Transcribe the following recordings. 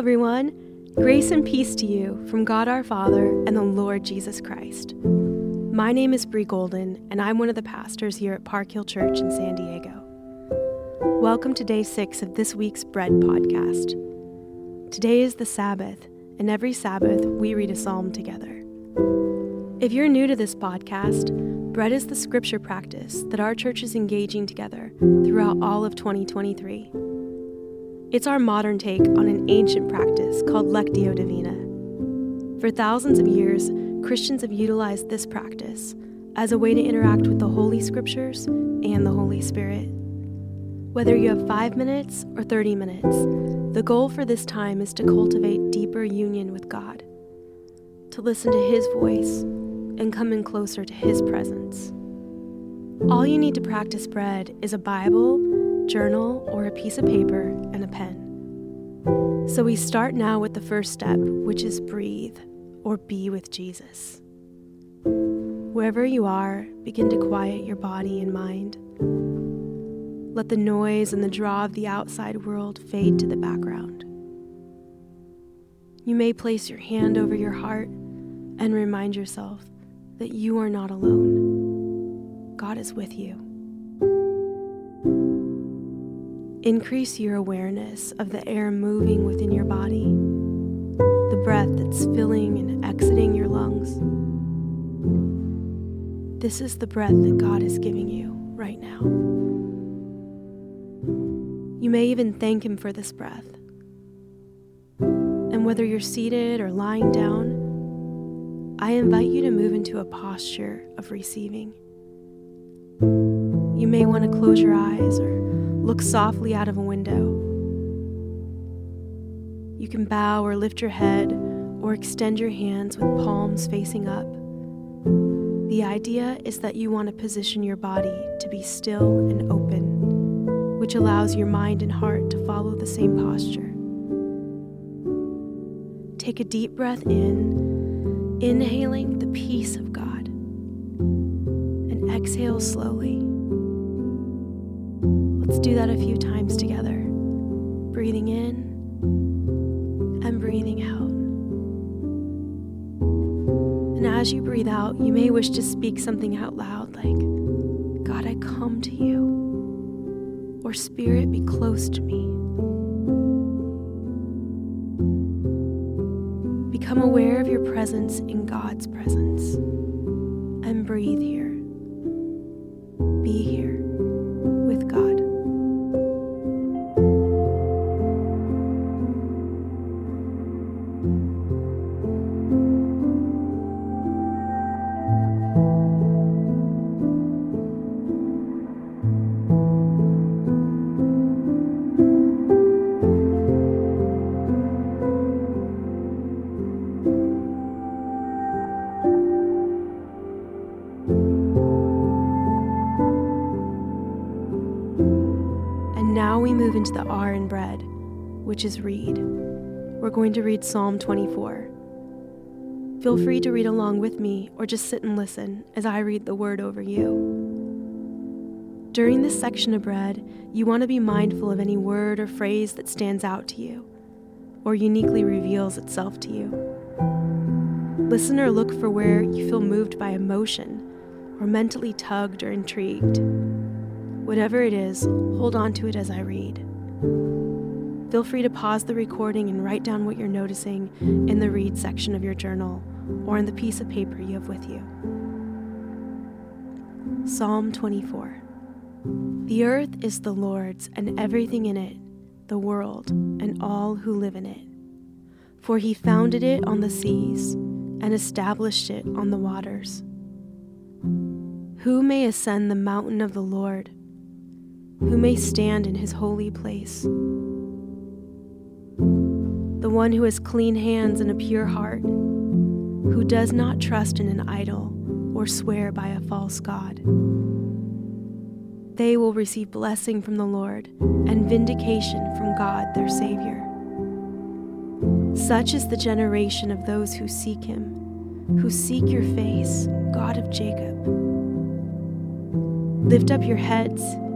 everyone. Grace and peace to you from God our Father and the Lord Jesus Christ. My name is Bree Golden, and I'm one of the pastors here at Park Hill Church in San Diego. Welcome to day six of this week's Bread podcast. Today is the Sabbath, and every Sabbath we read a psalm together. If you're new to this podcast, Bread is the scripture practice that our church is engaging together throughout all of 2023. It's our modern take on an ancient practice called Lectio Divina. For thousands of years, Christians have utilized this practice as a way to interact with the Holy Scriptures and the Holy Spirit. Whether you have five minutes or 30 minutes, the goal for this time is to cultivate deeper union with God, to listen to His voice, and come in closer to His presence. All you need to practice bread is a Bible journal, or a piece of paper and a pen. So we start now with the first step, which is breathe or be with Jesus. Wherever you are, begin to quiet your body and mind. Let the noise and the draw of the outside world fade to the background. You may place your hand over your heart and remind yourself that you are not alone. God is with you. Increase your awareness of the air moving within your body, the breath that's filling and exiting your lungs. This is the breath that God is giving you right now. You may even thank Him for this breath. And whether you're seated or lying down, I invite you to move into a posture of receiving. You may want to close your eyes or Look softly out of a window. You can bow or lift your head or extend your hands with palms facing up. The idea is that you want to position your body to be still and open, which allows your mind and heart to follow the same posture. Take a deep breath in, inhaling the peace of God, and exhale slowly. Do that a few times together. Breathing in and breathing out. And as you breathe out, you may wish to speak something out loud like, God, I come to you. Or, Spirit, be close to me. Become aware of your presence in God's presence and breathe here. Be here. Move into the R in bread, which is read. We're going to read Psalm 24. Feel free to read along with me or just sit and listen as I read the word over you. During this section of bread, you want to be mindful of any word or phrase that stands out to you or uniquely reveals itself to you. Listen or look for where you feel moved by emotion or mentally tugged or intrigued. Whatever it is, hold on to it as I read. Feel free to pause the recording and write down what you're noticing in the read section of your journal or in the piece of paper you have with you. Psalm 24 The earth is the Lord's and everything in it, the world and all who live in it. For he founded it on the seas and established it on the waters. Who may ascend the mountain of the Lord? Who may stand in his holy place. The one who has clean hands and a pure heart, who does not trust in an idol or swear by a false God. They will receive blessing from the Lord and vindication from God their Savior. Such is the generation of those who seek him, who seek your face, God of Jacob. Lift up your heads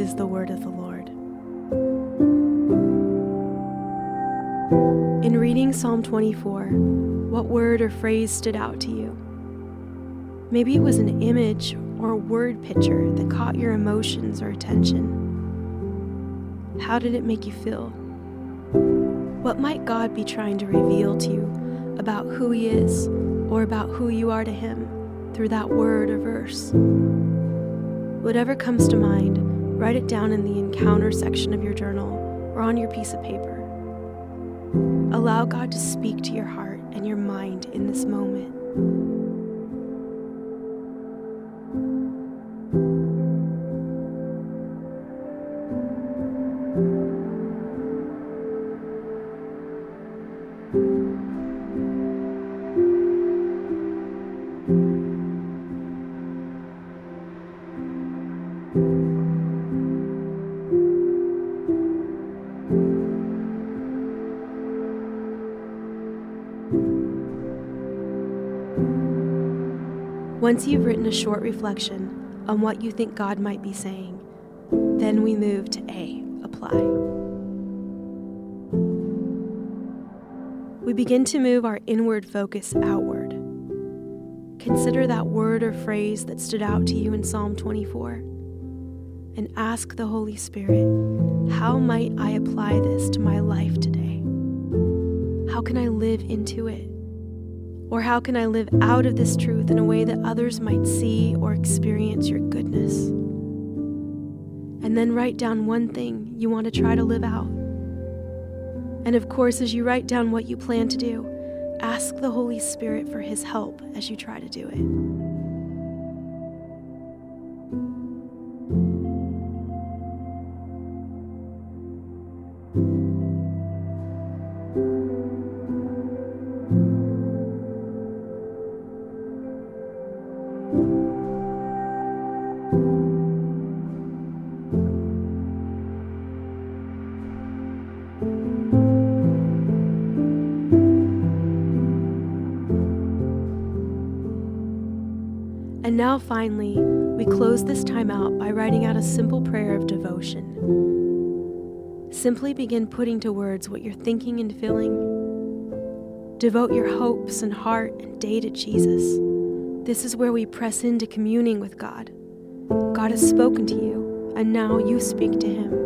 Is the word of the Lord. In reading Psalm 24, what word or phrase stood out to you? Maybe it was an image or a word picture that caught your emotions or attention. How did it make you feel? What might God be trying to reveal to you about who He is or about who you are to Him through that word or verse? Whatever comes to mind, write it down in the encounter section of your journal or on your piece of paper. Allow God to speak to your heart and your mind in this moment. Once you've written a short reflection on what you think God might be saying, then we move to A, apply. We begin to move our inward focus outward. Consider that word or phrase that stood out to you in Psalm 24 and ask the Holy Spirit, How might I apply this to my life today? How can I live into it? Or how can I live out of this truth in a way that others might see or experience your goodness? And then write down one thing you want to try to live out. And of course, as you write down what you plan to do, ask the Holy Spirit for His help as you try to do it. And now, finally, we close this time out by writing out a simple prayer of devotion. Simply begin putting to words what you're thinking and feeling. Devote your hopes and heart and day to Jesus. This is where we press into communing with God. God has spoken to you, and now you speak to Him.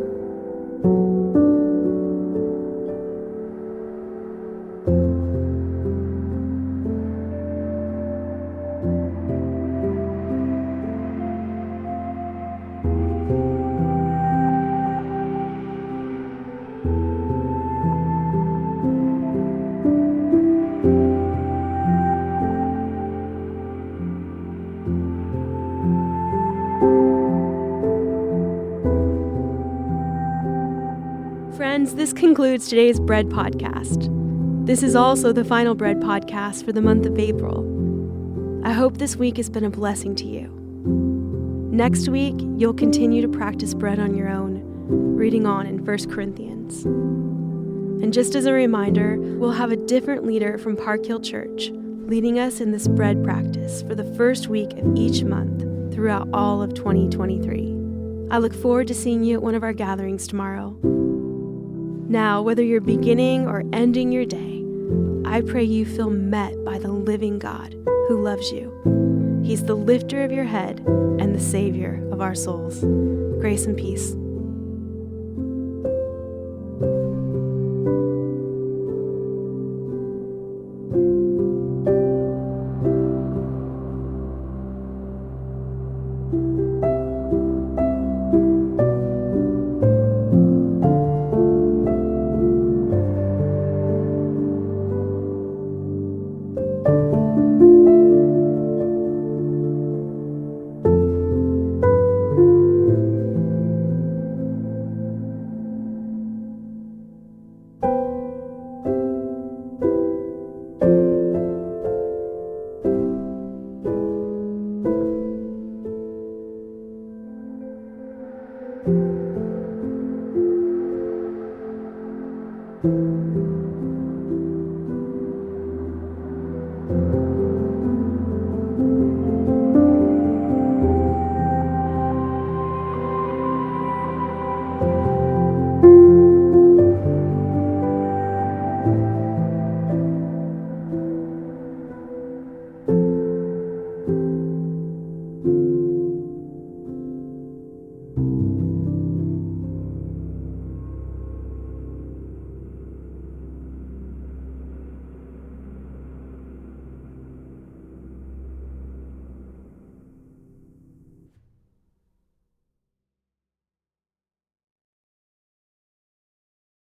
Friends, this concludes today's Bread Podcast. This is also the final Bread Podcast for the month of April. I hope this week has been a blessing to you. Next week, you'll continue to practice bread on your own, reading on in 1 Corinthians. And just as a reminder, we'll have a different leader from Park Hill Church leading us in this bread practice for the first week of each month throughout all of 2023. I look forward to seeing you at one of our gatherings tomorrow. Now, whether you're beginning or ending your day, I pray you feel met by the living God who loves you. He's the lifter of your head and the Savior of our souls. Grace and peace.